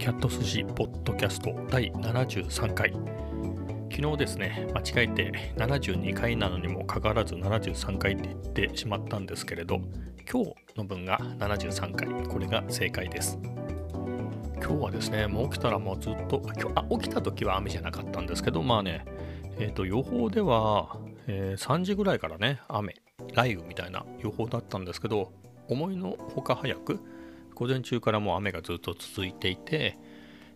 キャット寿司ポッドキャスト第73回。昨日ですね間違えて72回なのにもかかわらず73回って言ってしまったんですけれど今日の分が73回。これが正解です。今日はですねもう起きたらもうずっと今日あ起きた時は雨じゃなかったんですけどまあねえっ、ー、と予報では、えー、3時ぐらいからね雨雷雨みたいな予報だったんですけど思いのほか早く午前中からもう雨がずっと続いていて、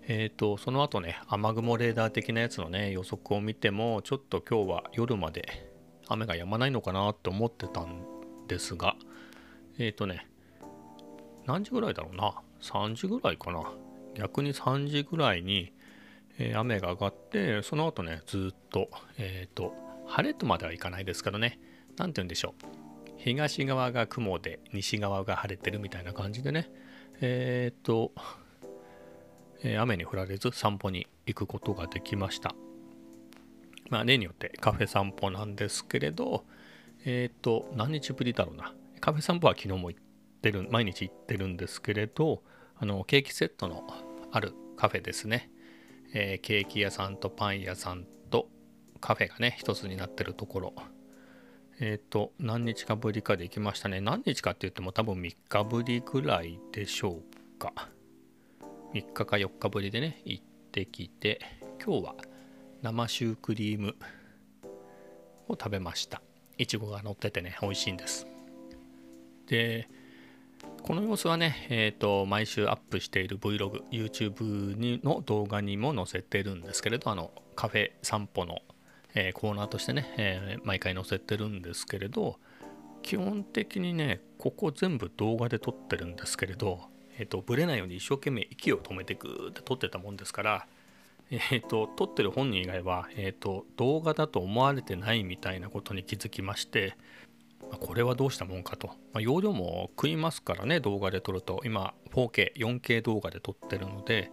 えーと、その後ね雨雲レーダー的なやつのね予測を見てもちょっと今日は夜まで雨が止まないのかなって思ってたんですがえっ、ー、とね何時ぐらいだろうな？3時ぐらいかな？逆に3時ぐらいに、えー、雨が上がってその後ねずっとえっ、ー、と晴れとまではいかないですけどね。何て言うんでしょう。東側が雲で西側が晴れてるみたいな感じでね。えっ、と、えー、雨に降られず散歩に行くことができました。まあ例によってカフェ散歩なんですけれどえっ、と何日ぶりだろうな。カフェ散歩は昨日も行ってる毎日行ってるんですけれどあのケーキセットのあるカフェですね、えー、ケーキ屋さんとパン屋さんとカフェがね一つになってるところえっ、ー、と、何日かぶりかできましたね。何日かって言っても多分3日ぶりぐらいでしょうか。3日か4日ぶりでね、行ってきて、今日は生シュークリームを食べました。いちごが乗っててね、美味しいんです。で、この様子はね、えっ、ー、と、毎週アップしている Vlog、YouTube にの動画にも載せてるんですけれど、あの、カフェ散歩のえー、コーナーとしてね、えー、毎回載せてるんですけれど基本的にねここ全部動画で撮ってるんですけれど、えーと、ブレないように一生懸命息を止めてグーって撮ってたもんですからえーと、撮ってる本人以外は、えーと、動画だと思われてないみたいなことに気づきまして、ま、これはどうしたもんかと、まあ、容量も食いますからね動画で撮ると。今 4K4K 動画で撮ってるので、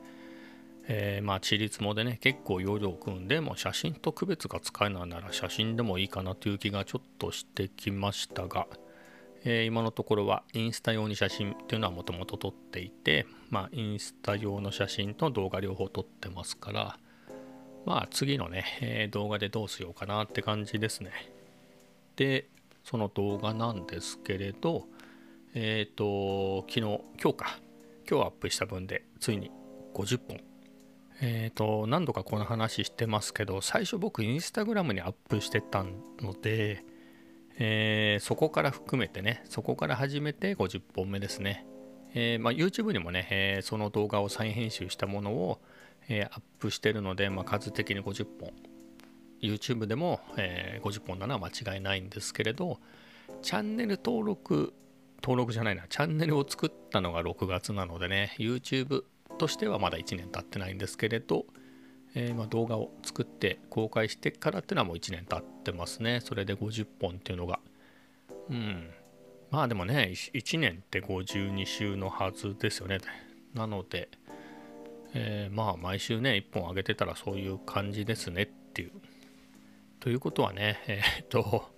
えー、まあ、地立もでね、結構容量を組んで、も写真と区別がつかないなら写真でもいいかなという気がちょっとしてきましたが、えー、今のところはインスタ用に写真っていうのはもともと撮っていて、まあ、インスタ用の写真と動画両方撮ってますから、まあ、次のね、えー、動画でどうしようかなって感じですね。で、その動画なんですけれど、えっ、と、昨日、今日か、今日アップした分で、ついに50本えっ、ー、と、何度かこの話してますけど、最初僕インスタグラムにアップしてたので、えー、そこから含めてね、そこから始めて50本目ですね。えー、まあ、YouTube にもね、えー、その動画を再編集したものを、えアップしてるので、まあ、数的に50本。YouTube でも、え50本なのは間違いないんですけれど、チャンネル登録、登録じゃないな、チャンネルを作ったのが6月なのでね、YouTube としてはまだ1年経ってないんですけれど、えー、ま動画を作って公開してからっていうのはもう1年経ってますね。それで50本っていうのが。うん。まあでもね、1年って52週のはずですよね。なので、えー、まあ毎週ね、1本上げてたらそういう感じですねっていう。ということはね、えー、っと、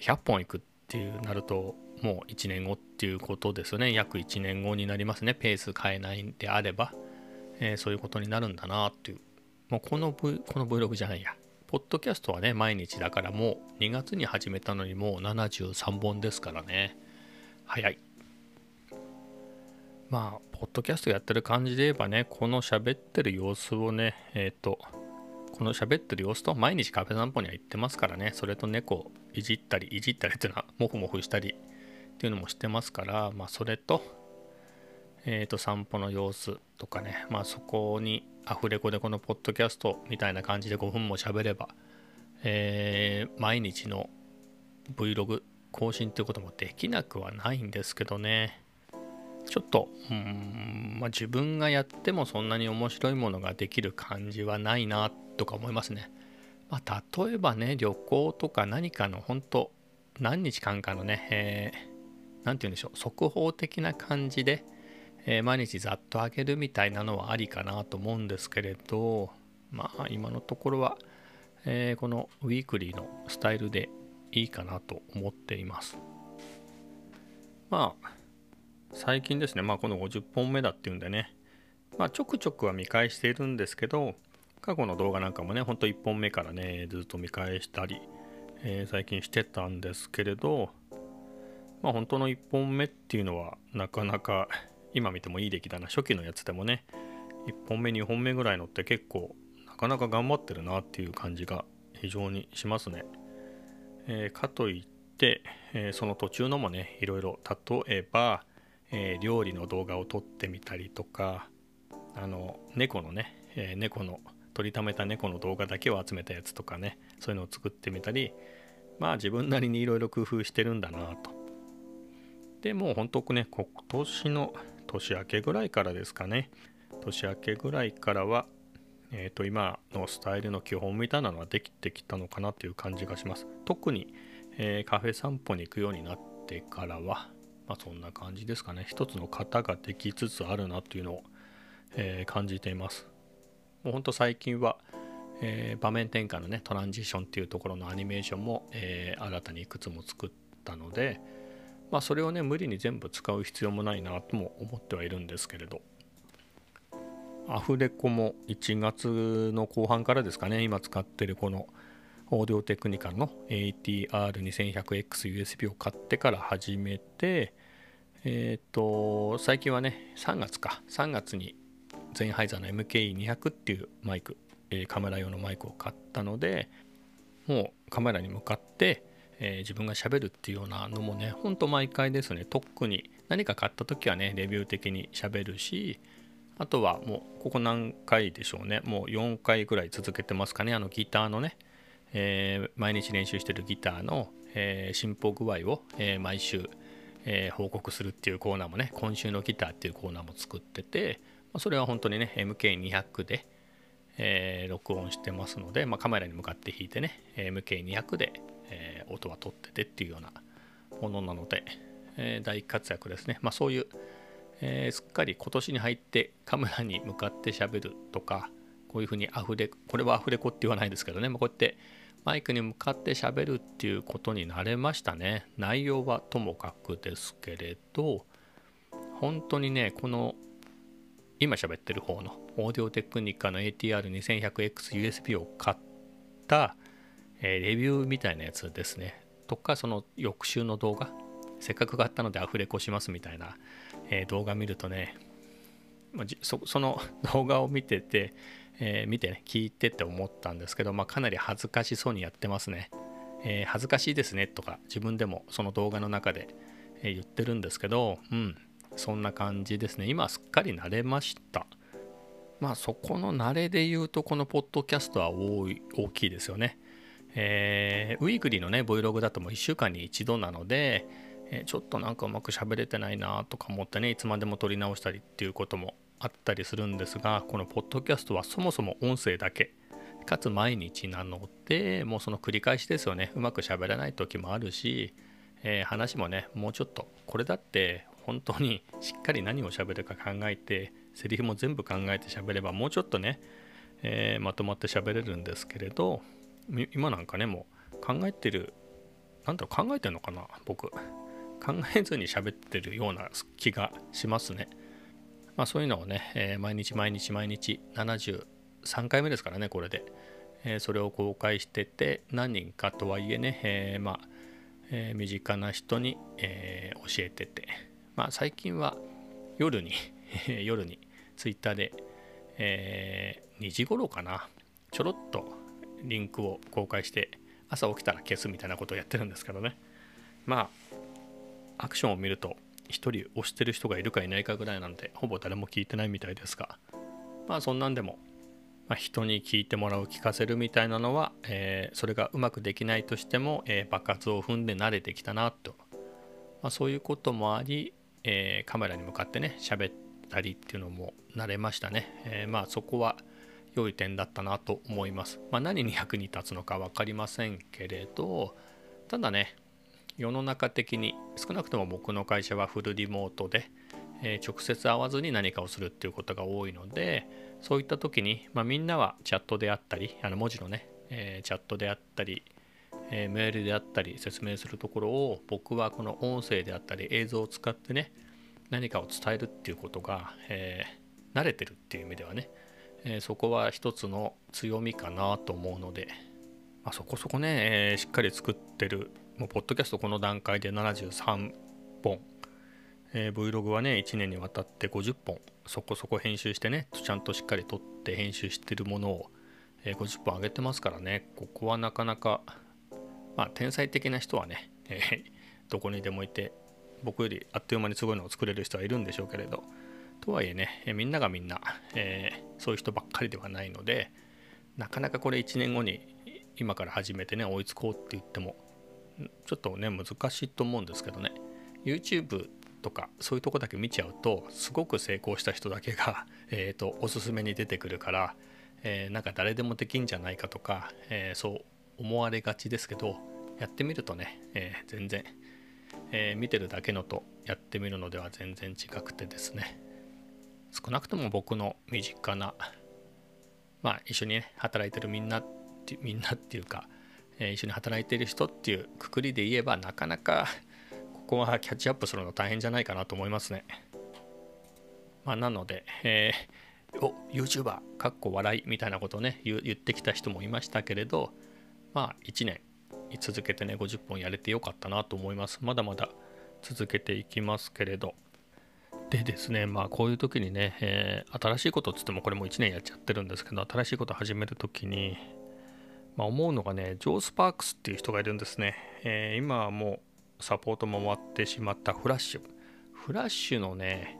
100本いくっていうなると、もう1年後っていうことですよね。約1年後になりますね。ペース変えないんであれば、えー、そういうことになるんだなっていう。もうこの、v、この Vlog じゃないや。ポッドキャストはね、毎日だからもう2月に始めたのにもう73本ですからね。早い。まあ、ポッドキャストやってる感じで言えばね、この喋ってる様子をね、えっ、ー、と、この喋ってる様子と毎日カフェ散歩には行ってますからね、それと猫いじったり、いじったりっていうのは、モフモフしたりっていうのもしてますから、まあ、それと、えっ、ー、と、散歩の様子とかね、まあ、そこにアフレコでこのポッドキャストみたいな感じで5分も喋れば、えー、毎日の Vlog 更新っていうこともできなくはないんですけどね。ちょっと、うん、まあ、自分がやってもそんなに面白いものができる感じはないなとか思いますね。まあ、例えばね、旅行とか何かの本当何日間かのね、えー何て言うんでしょう速報的な感じで、えー、毎日ざっと上げるみたいなのはありかなと思うんですけれどまあ今のところは、えー、このウィークリーのスタイルでいいかなと思っています。まあ最近ですねまあこの50本目だっていうんでねまあ、ちょくちょくは見返しているんですけど過去の動画なんかもねほんと1本目からねずっと見返したり、えー、最近してたんですけれどまあ本当の1本目っていうのはなかなか今見てもいい出来だな初期のやつでもね1本目2本目ぐらいのって結構なかなか頑張ってるなっていう感じが非常にしますね。えー、かといって、えー、その途中のもねいろいろ例えば、えー、料理の動画を撮ってみたりとかあの猫のね、え猫の取りためた猫の動画だけを集めたやつとかねそういうのを作ってみたりまあ自分なりにいろいろ工夫してるんだなとでもう本当ね今年の年明けぐらいからですかね。年明けぐらいからはえー、と今のスタイルの基本みたいなのはできてきたのかなという感じがします。特に、えー、カフェ散歩に行くようになってからは、まあ、そんな感じですかね。一つの型ができつつあるなというのを、えー、感じています。もうほんと最近は、え場面転換のねトランジションっていうところのアニメーションも、え新たにいくつも作ったのでまあそれをね無理に全部使う必要もないなとも思ってはいるんですけれど。アフレコも1月の後半からですかね、今使ってるこのオーディオテクニカの ATR2100XUSB を買ってから始めて、えっ、ー、と、最近はね、3月か、3月にゼンハイザーの MKE200 っていうマイク、カメラ用のマイクを買ったので、もうカメラに向かって、えー、自分がしゃべるっていうようなのもね、ほんと毎回ですね、特に何か買った時はね、レビュー的にしゃべるし、あとはもうここ何回でしょうねもう4回ぐらい続けてますかねあのギターのね、えー、毎日練習してるギターの、えー、進歩具合を、え、毎週、え報告するっていうコーナーもね今週のギターっていうコーナーも作ってて、ま、それは本当にね MK200 で、え録音してますので、まあ、カメラに向かって弾いてね MK200 で、え音は取っててっていうようなものなので、え大活躍ですね。まあそういうえー、すっかり今年に入ってカメラに向かってしゃべるとかこういうふうにアフレこれはアフレコって言わないですけどね、まあ、こうやってマイクに向かってしゃべるっていうことになれましたね。内容はともかくですけれど本当にねこの今喋ってる方のオーディオテクニカの ATR2100XUSB を買った、え、レビューみたいなやつですね。とかその翌週の動画。せっかく買ったのでアフレコしますみたいなえ、動画見るとね、まあ、そその動画を見てて、えー、見てね聞いてって思ったんですけど、まあ、かなり恥ずかしそうにやってますね、えー、恥ずかしいですねとか自分でもその動画の中で、え言ってるんですけどうんそんな感じですね。今すっかり慣れました。まあそこの慣れで言うとこのポッドキャストは大大きいですよね。えー、ウィークリーのね Vlog だともう1週間に1度なので、えちょっとなんかうまく喋れてないなとか思ってねいつまでも撮り直したりっていうこともあったりするんですがこのポッドキャストはそもそも音声だけかつ毎日なのでもうその繰り返しですよね。うまく喋れない時もあるし、えー、話もねもうちょっとこれだって本当にしっかり何を喋るか考えてセリフも全部考えて喋ればもうちょっとね、え、まとまって喋れるんですけれど今なんかねもう考えてるなんだろう考えてんのかな僕。考えずに喋ってるような気がしますね。まあ、そういうのをね、えー、毎日毎日毎日73回目ですからねこれで、えー、それを公開してて何人かとはいえね、えー、まあ、え身近な人に、え教えてて、まあ、最近は夜に夜にツイッターで、え2時頃かなちょろっとリンクを公開して朝起きたら消すみたいなことをやってるんですけどね。まあアクションを見ると1人押してる人がいるかいないかぐらいなんでほぼ誰も聞いてないみたいですが。まあそんなんでも、まあ、人に聞いてもらう聞かせるみたいなのは、えー、それがうまくできないとしても、えー、爆発を踏んで慣れてきたなと、まあ、そういうこともあり、えー、カメラに向かってね喋ったりっていうのも慣れましたね、えまあそこは良い点だったなと思います、まあ、何に役に立つのか分かりませんけれどただね世の中的に少なくとも僕の会社はフルリモートで、えー、直接会わずに何かをするっていうことが多いのでそういった時に、まあ、みんなはチャットであったりあの文字のね、えー、チャットであったり、えー、メールであったり説明するところを僕はこの音声であったり映像を使ってね何かを伝えるっていうことが、え慣れてるっていう意味ではね、えー、そこは一つの強みかなと思うので、まあ、そこそこね、えー、しっかり作ってるもうポッドキャストこの段階で73本、えー、Vlog はね1年にわたって50本そこそこ編集してねちゃんとしっかり撮って編集してるものを、えー、50本上げてますからね。ここはなかなかまあ天才的な人はね、えー、どこにでもいて僕よりあっという間にすごいのを作れる人はいるんでしょうけれどとはいえね、みんながみんな、えー、そういう人ばっかりではないのでなかなかこれ1年後に今から始めてね追いつこうって言ってもちょっとね難しいと思うんですけどね。YouTube とかそういうとこだけ見ちゃうとすごく成功した人だけが、えーと、おすすめに出てくるから、えー、なんか誰でもできんじゃないかとか、えー、そう思われがちですけどやってみるとね、えー、全然、え見てるだけのとやってみるのでは全然違くてですね。少なくとも僕の身近な まあ一緒にね働いてるみんなみんなっていうか、え一緒に働いてる人っていうくくりで言えばなかなか ここはキャッチアップするの大変じゃないかなと思いますね。まあ、なので、えー、お YouTuber かっこ笑いみたいなことをね言ってきた人もいましたけれどまあ1年続けてね50本やれてよかったなと思いますまだまだ続けていきますけれどでですねまあこういう時にね、えー、新しいことっつってもこれもう1年やっちゃってるんですけど新しいこと始める時に、まあ、思うのがねジョー・スパークスっていう人がいるんですね、えー、今はもうサポートも終わってしまったフラッシュ。フラッシュのね、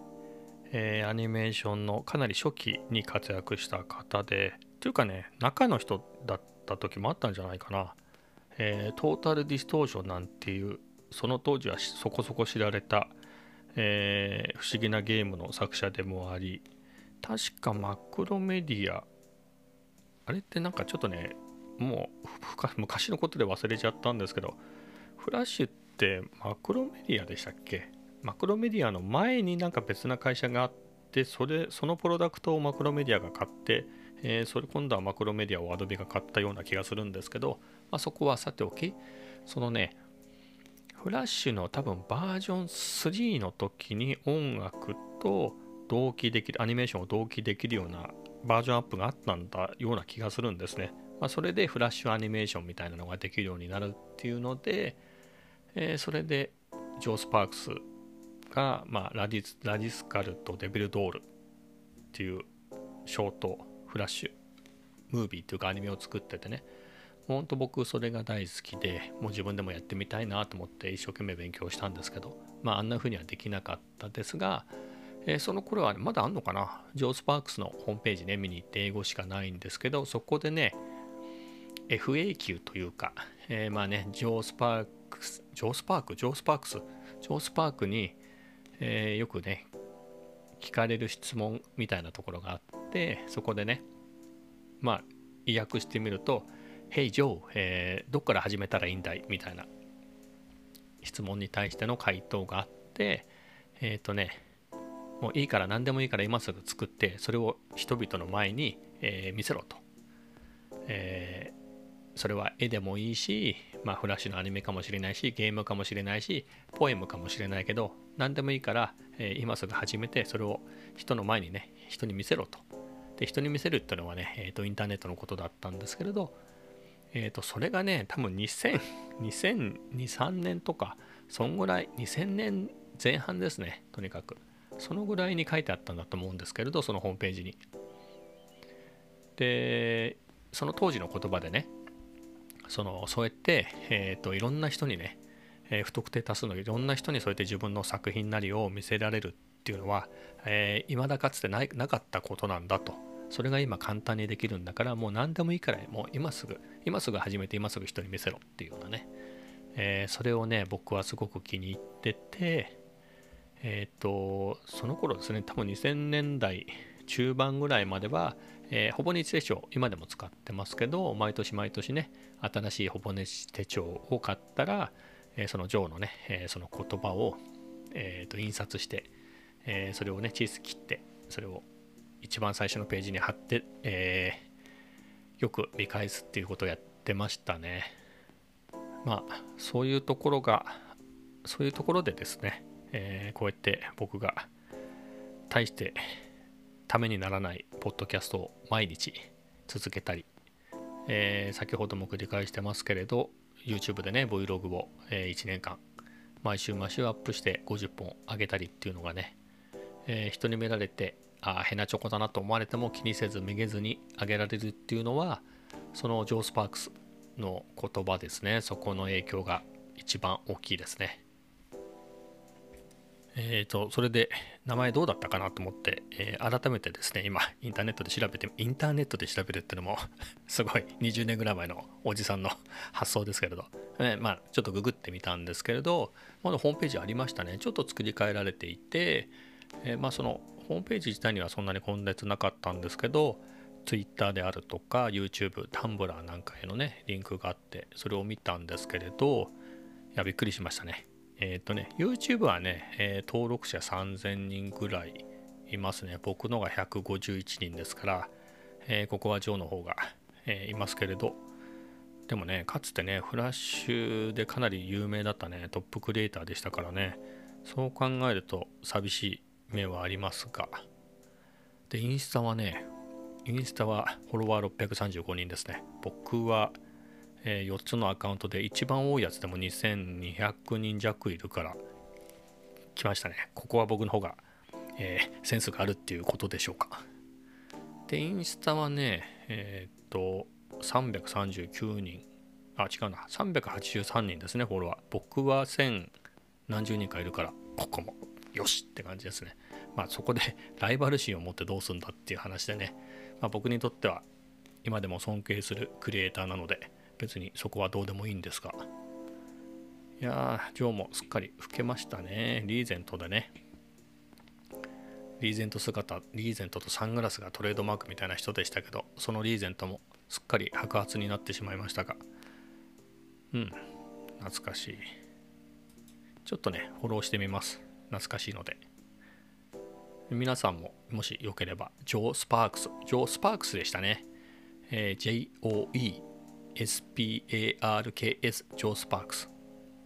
えー、アニメーションのかなり初期に活躍した方でというかね中の人だった時もあったんじゃないかな、えー、 Total Distortion なんていうその当時はそこそこ知られた、えー、不思議なゲームの作者でもあり確か Macromedia。あれってなんかちょっとねもう昔のことで忘れちゃったんですけどフラッシュって Macromedia でしたっけ？ Macromedia の前になんか別な会社があってそれそのプロダクトを Macromedia が買って、えー、それ今度はマクロメディアをアドビが買ったような気がするんですけど、まあ、そこはさておきそのねフラッシュの多分バージョン3の時に音楽と同期できるアニメーションを同期できるようなバージョンアップがあったんだような気がするんですね。まあ、それでフラッシュアニメーションみたいなのができるようになるっていうので、えー、それでジョー・スパークスが、まあ、ラディスラディスカルとデビルドールっていうショートフラッシュムービーっていうかアニメを作っててねほんと僕それが大好きでもう自分でもやってみたいなと思って一生懸命勉強したんですけどまああんな風にはできなかったですが、えー、その頃は、まだあんのかな？ジョー・スパークスのホームページね見に行って英語しかないんですけどそこでね FAQ というか、えー、まあねジョー・スパークスジョースパーク？ジョースパークス？ジョースパークに、えー、よくね聞かれる質問みたいなところがあってそこでねまあ意訳してみると「Hey Joe、えー、どっから始めたらいいんだい?」みたいな。質問に対しての回答があってえっ、ー、とねもういいから何でもいいから今すぐ作ってそれを人々の前に、えー、見せろと、えー、それは絵でもいいし、まあ、フラッシュのアニメかもしれないしゲームかもしれないしポエムかもしれないけど何でもいいから、えー、今すぐ始めてそれを人の前にね人に見せろと。で人に見せるっていうのはね、えーと、インターネットのことだったんですけれど、えーと、それがね多分2000 2003年とかそんぐらい2000年前半ですねとにかく。そのぐらいに書いてあったんだと思うんですけれどそのホームページに。でその当時の言葉でねそのそうやって、えーと、いろんな人にね、えー、不特定多数のいろんな人にそうやって自分の作品なりを見せられるっていうのは、えー、未だかつてないなかったことなんだと。それが今簡単にできるんだからもう何でもいいからもう今すぐ今すぐ始めて今すぐ人に見せろっていうようなね、えー、それをね僕はすごく気に入っててえっ、ー、とその頃ですね多分2000年代中盤ぐらいまではえー、ほぼ日手帳、今でも使ってますけど、毎年毎年ね、新しいほぼ日手帳を買ったら、えー、そのジョーのね、えー、その言葉を、えー、と印刷して、えそれをね、チーズ切って、それを一番最初のページに貼って、えよく見返すっていうことをやってましたね。まあ、そういうところが、そういうところでですね、えこうやって僕が大してためにならないポッドキャストを毎日続けたり、えー、先ほども繰り返してますけれど YouTube でね Vlog を、えー、1年間毎週毎週アップして50本上げたりっていうのがね、えー、人に見られてあ変なチョコだなと思われても気にせずめげずに上げられるっていうのはそのジョー・スパークスの言葉ですね。そこの影響が一番大きいですね。えっ、ー、とそれで名前どうだったかなと思って、えー、改めてですね今インターネットで調べてインターネットで調べるっていうのも すごい20年ぐらい前のおじさんの発想ですけれど、えー、まあちょっとググってみたんですけれどまだホームページありましたね。ちょっと作り変えられていて、えまあそのホームページ自体にはそんなにコンテンツなかったんですけど Twitter であるとか YouTube、Tumblr なんかへのねリンクがあってそれを見たんですけれどいやびっくりしましたね。えっ、ー、とね YouTube はね、えー、登録者3000人ぐらいいますね。僕のが151人ですから、えー、ここはジョーの方が、えいますけれど。でもねかつてねフラッシュでかなり有名だったねトップクリエイターでしたからね。そう考えると寂しい。面はありますが。でインスタはねインスタはフォロワー635人ですね。僕は、えー、4つのアカウントで一番多いやつでも2200人弱いるから来ましたね。ここは僕の方が、えー、センスがあるっていうことでしょうか。でインスタはねえー、っと339人。あ違うな。383人ですねフォロワー。僕は1000何十人かいるからここも。よしって感じですね。まあそこで ライバル心を持ってどうするんだっていう話でね、まあ、僕にとっては今でも尊敬するクリエイターなので別にそこはどうでもいいんですが。いやージョーもすっかり老けましたね。リーゼントでね。リーゼント姿リーゼントとサングラスがトレードマークみたいな人でしたけどそのリーゼントもすっかり白髪になってしまいましたが。うん懐かしい。ちょっとねフォローしてみます。懐かしいので。皆さんももしよければジョー・スパークスジョー・スパークスでしたね、えー、JOE-SPARKS ジョー・スパークス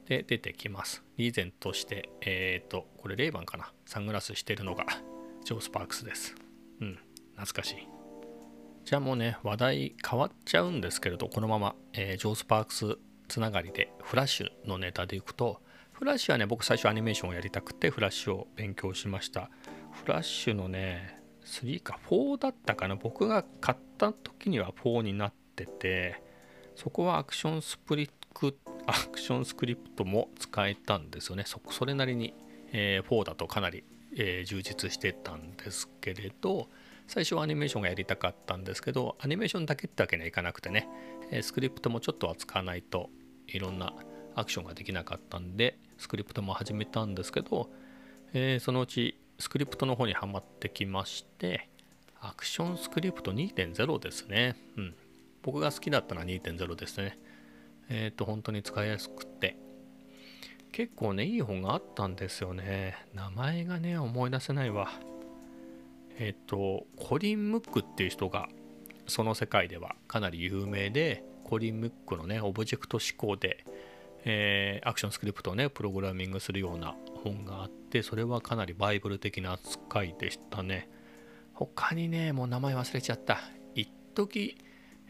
で出てきます。リーゼントしてえっ、ー、とこれレイバンかな？サングラスしてるのがジョー・スパークスです。うん懐かしい。じゃあもうね話題変わっちゃうんですけれどこのまま、えー、ジョー・スパークスつながりでフラッシュのネタでいくとフラッシュはね、僕最初アニメーションをやりたくて、フラッシュを勉強しました。フラッシュのね、3か4だったかな。僕が買った時には4になってて、そこはアクションスプリクアクションスクリプトも使えたんですよね。そそれなりに、えー、4だとかなり、えー、充実してたんですけれど、最初はアニメーションがやりたかったんですけど、アニメーションだけってわけにはいかなくてね、え、スクリプトもちょっとは使わないといろんなアクションができなかったんで、スクリプトも始めたんですけど、えー、そのうちスクリプトの方にはまってきまして、アクションスクリプト2.0ですね。うん。僕が好きだったのは2.0ですね。えっ、ー、と、本当に使いやすくて。結構ね、いい本があったんですよね。名前がね、思い出せないわ。えっ、ー、と、コリン・ムックっていう人が、その世界ではかなり有名で、コリン・ムックのね、オブジェクト思考で、えー、アクションスクリプトをねプログラミングするような本があってそれはかなりバイブル的な扱いでしたね。他にねもう名前忘れちゃった。一時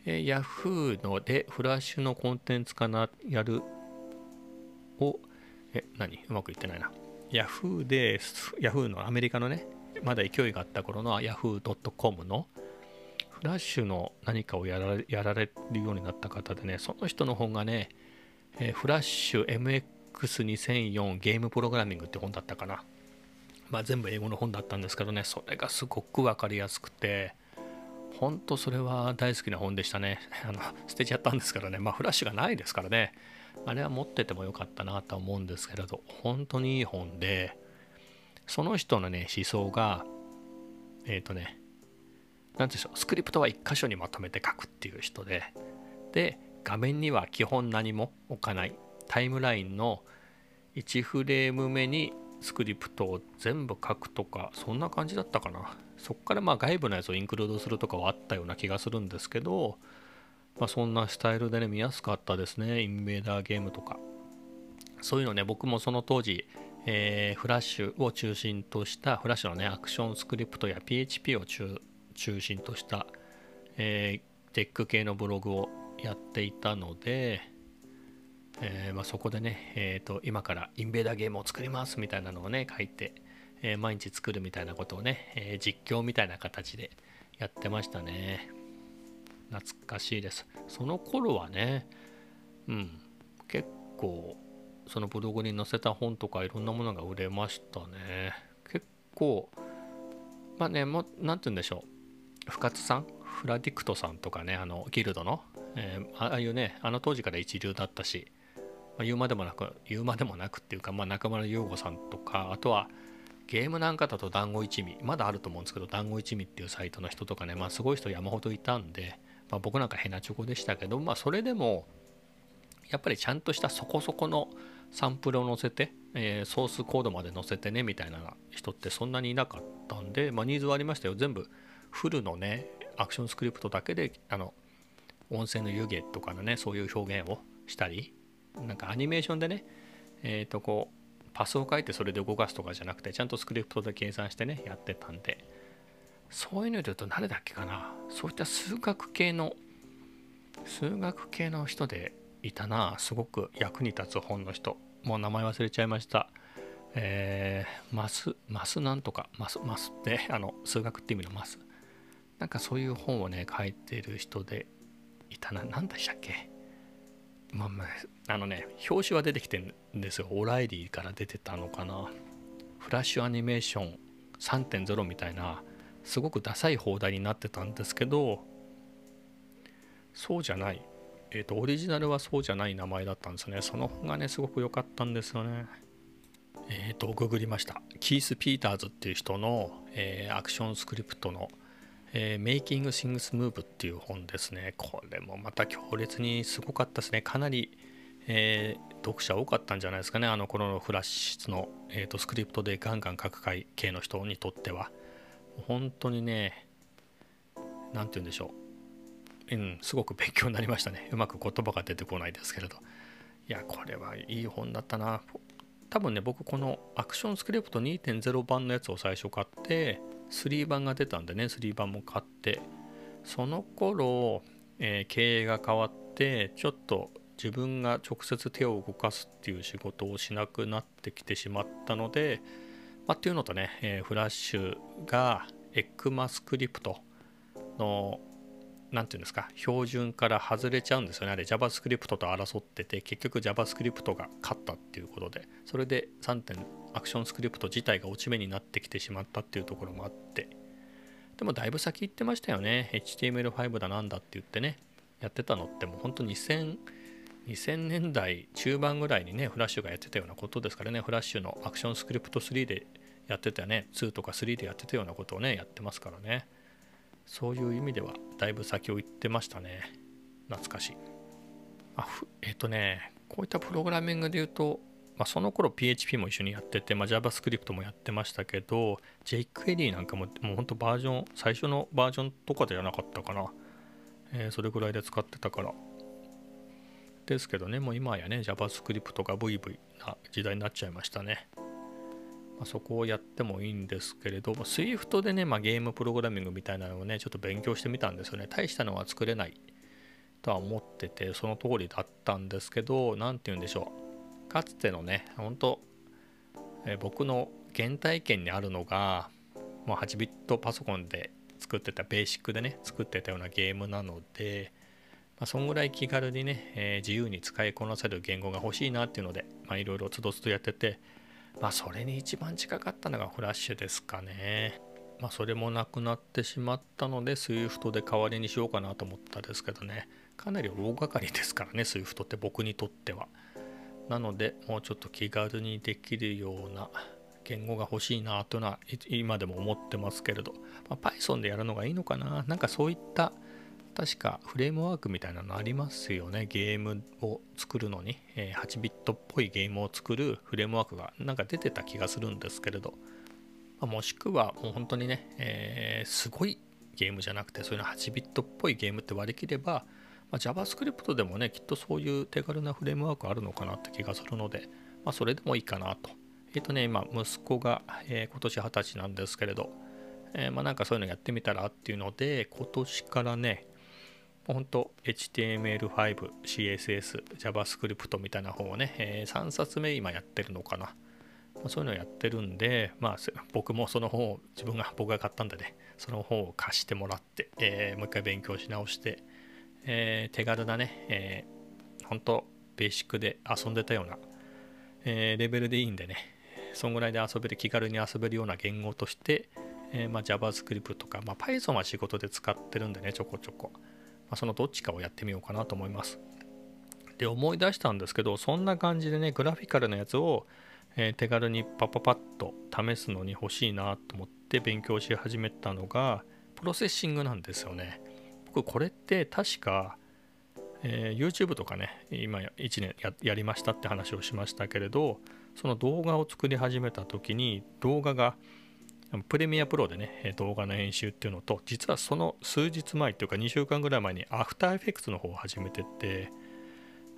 えー、Yahoo のでフラッシュのコンテンツかなやるをえ何？うまくいってないな。Yahoo で Yahoo のアメリカのねまだ勢いがあった頃の Yahoo.com のフラッシュの何かをやられやられるようになった方でねその人の本がねえー、フラッシュ MX2004 ゲームプログラミングって本だったかな。まあ、全部英語の本だったんですけどね、それがすごく分かりやすくて、本当それは大好きな本でしたね。あの捨てちゃったんですからね、まあフラッシュがないですからね、あれは持っててもよかったなと思うんですけれど、本当にいい本で、その人のね、思想が、えっ、ー、とね、何でしょう、スクリプトは1箇所にまとめて書くっていう人で、で、画面には基本何も置かない。タイムラインの1フレーム目にスクリプトを全部書くとかそんな感じだったかな。そっからまあ外部のやつをインクルードするとかはあったような気がするんですけどまあそんなスタイルでね見やすかったですね。インベーダーゲームとか。そういうのね僕もその当時えー、フラッシュを中心としたフラッシュのねアクションスクリプトや PHP を中心とした、えー、テック系のブログをやっていたので、えー、まあ、そこでね、えーと、今からインベーダーゲームを作りますみたいなのをね書いて、え毎日作るみたいなことをね、え実況みたいな形でやってましたね。懐かしいです。その頃はねうん結構そのブログに載せた本とかいろんなものが売れましたね。結構まあねもう何て言うんでしょう。深津さん？フラディクトさんとかねあのギルドの、えー、ああいうねあの当時から一流だったし、まあ、言うまでもなく言うまでもなくっていうか、まあ、中村優吾さんとかあとはゲームなんかだと団子一味まだあると思うんですけど団子一味っていうサイトの人とかねまあすごい人山ほどいたんで、まあ、僕なんかヘナチョコでしたけどまあそれでもやっぱりちゃんとしたそこそこのサンプルを載せて、えー、ソースコードまで載せてねみたいな人ってそんなにいなかったんで、まあ、ニーズはありましたよ。全部フルのねアクションスクリプトだけであの音声の湯気とかのねそういう表現をしたりなんかアニメーションでねえっ、ー、とこうパスを書いてそれで動かすとかじゃなくてちゃんとスクリプトで計算してねやってたんでそういうので言うと誰だっけかな。そういった数学系の数学系の人でいたな。すごく役に立つ本の人。もう名前忘れちゃいました。えー、マスマスなんとかマスマスってあの数学って意味のマス。なんかそういう本をね書いてる人でいたな何でしたっけ？まあまあ、あのね、表紙は出てきてるんですよ。オライリーから出てたのかな。フラッシュアニメーション3.0みたいな、すごくダサい放題になってたんですけど、そうじゃない。えっ、ー、と、オリジナルはそうじゃない名前だったんですね。その本がね、すごく良かったんですよね。えっ、ー、と、ググりました。キース・ピーターズっていう人の、えー、アクションスクリプトのえー、Making Things Move っていう本ですね。これもまた強烈にすごかったですね。かなり、えー、読者多かったんじゃないですかね。あの頃のフラッシュの、えーと、スクリプトでガンガン書く会系の人にとっては。本当にね、何て言うんでしょう。うん、すごく勉強になりましたね。うまく言葉が出てこないですけれど。いや、これはいい本だったな。多分ね、僕このアクションスクリプト2.0版のやつを最初買って、3版が出たんでね3版も買って。その頃、えー、経営が変わってちょっと自分が直接手を動かすっていう仕事をしなくなってきてしまったので、まあ、っていうのとね、えー、フラッシュがエックマスクリプトの何て言うんですか標準から外れちゃうんですよね。あれ JavaScript と争ってて結局 JavaScript が勝ったっていうことでそれで3点アクションスクリプト自体が落ち目になってきてしまったっていうところもあって。でもだいぶ先行ってましたよね。HTML5 だなんだって言ってねやってたのってもう本当2000 2000年代中盤ぐらいにねフラッシュがやってたようなことですからね。フラッシュのアクションスクリプト3でやってたよね。2とか3でやってたようなことをねやってますからね。そういう意味ではだいぶ先を行ってましたね。懐かしい。あえっ、ー、とねこういったプログラミングで言うとまあ、その頃 PHP も一緒にやってて、まあ、JavaScript もやってましたけど jQuery なんかももうほんとバージョン最初のバージョンとかではなかったかな、えー、それぐらいで使ってたから。ですけどねもう今やね JavaScript とか VV な時代になっちゃいましたね、まあ、そこをやってもいいんですけれど Swift でね、まあ、ゲームプログラミングみたいなのをねちょっと勉強してみたんですよね。大したのは作れないとは思っててその通りだったんですけど何て言うんでしょう。かつてのね本当、え、僕の原体験にあるのがもう8ビットパソコンで作ってたベーシックでね作ってたようなゲームなので、まあ、そんぐらい気軽にね、えー、自由に使いこなせる言語が欲しいなっていうのでいろいろつどつどやっててまあそれに一番近かったのがフラッシュですかね。まあそれもなくなってしまったので SWIFT で代わりにしようかなと思ったんですけどねかなり大掛かりですからね SWIFT って僕にとっては。なのでもうちょっと気軽にできるような言語が欲しいなというのは今でも思ってますけれど、まあ、Python でやるのがいいのかななんかそういった確かフレームワークみたいなのありますよね。ゲームを作るのに、え8ビットっぽいゲームを作るフレームワークがなんか出てた気がするんですけれど、まあ、もしくはもう本当にね、えー、すごいゲームじゃなくてそういうの8ビットっぽいゲームって割り切ればまあ、JavaScript でもね、きっとそういう手軽なフレームワークあるのかなって気がするので、まあ、それでもいいかなと。えっ、とね、今、息子が、えー、今年20歳なんですけれど、え、まあなんかそういうのやってみたらっていうので、今年からね、本当 HTML5、CSS、JavaScript みたいな方をね、えー、3冊目今やってるのかな。そういうのをやってるんで、まあ、僕もその本を自分が僕が買ったんでね、その本を貸してもらって、えー、もう一回勉強し直して、えー、手軽なね、えー、本当ベーシックで遊んでたような、えー、レベルでいいんでね、そんぐらいで遊べる、気軽に遊べるような言語として、えーまあ、JavaScript とか、まあ、Python は仕事で使ってるんでね、ちょこちょこ。まあ、そのどっちかをやってみようかなと思います。で、思い出したんですけど、そんな感じでね、グラフィカルなやつを、えー、手軽にパパパッと試すのに欲しいなと思って勉強し始めたのが、プロセッシングなんですよね。僕、これって確か、えー、YouTube とかね、今1年ややりましたって話をしましたけれど、その動画を作り始めた時に動画がプレミアプロでね、動画の編集っていうのと、実はその数日前っていうか2週間ぐらい前にアフターエフェクツの方を始めてて、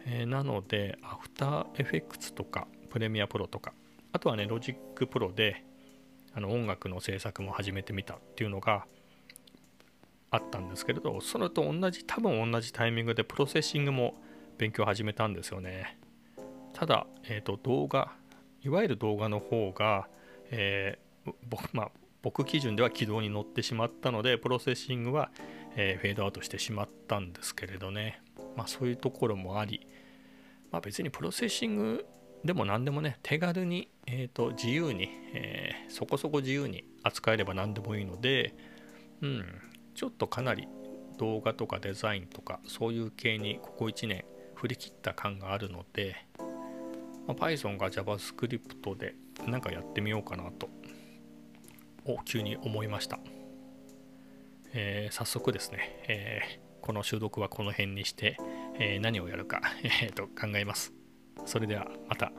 えー、なので、 After Effects とか、 Premiere Pro とか、あとはね、 Logic Pro であの音楽の制作も始めてみたっていうのがあったんですけれど、それと同じ、多分同じタイミングで Processing も勉強始めたんですよね。ただ、えっ、ー、と、動画、いわゆる動画の方が、えー僕,、まあ、僕基準では軌道に乗ってしまったので Processing は、えー、フェードアウトしてしまったんですけれどね、まあ、そういうところもあり、まあ、別にプロセッシングでも何でもね手軽に、えーと、自由に、えー、そこそこ自由に扱えれば何でもいいので、うん、ちょっとかなり動画とかデザインとかそういう系にここ1年振り切った感があるので、まあ、Python が JavaScript でなんかやってみようかなとを急に思いました。えー、早速ですね、えー、この収録はこの辺にして、えー、何をやるか、えー、と考えます。それではまた。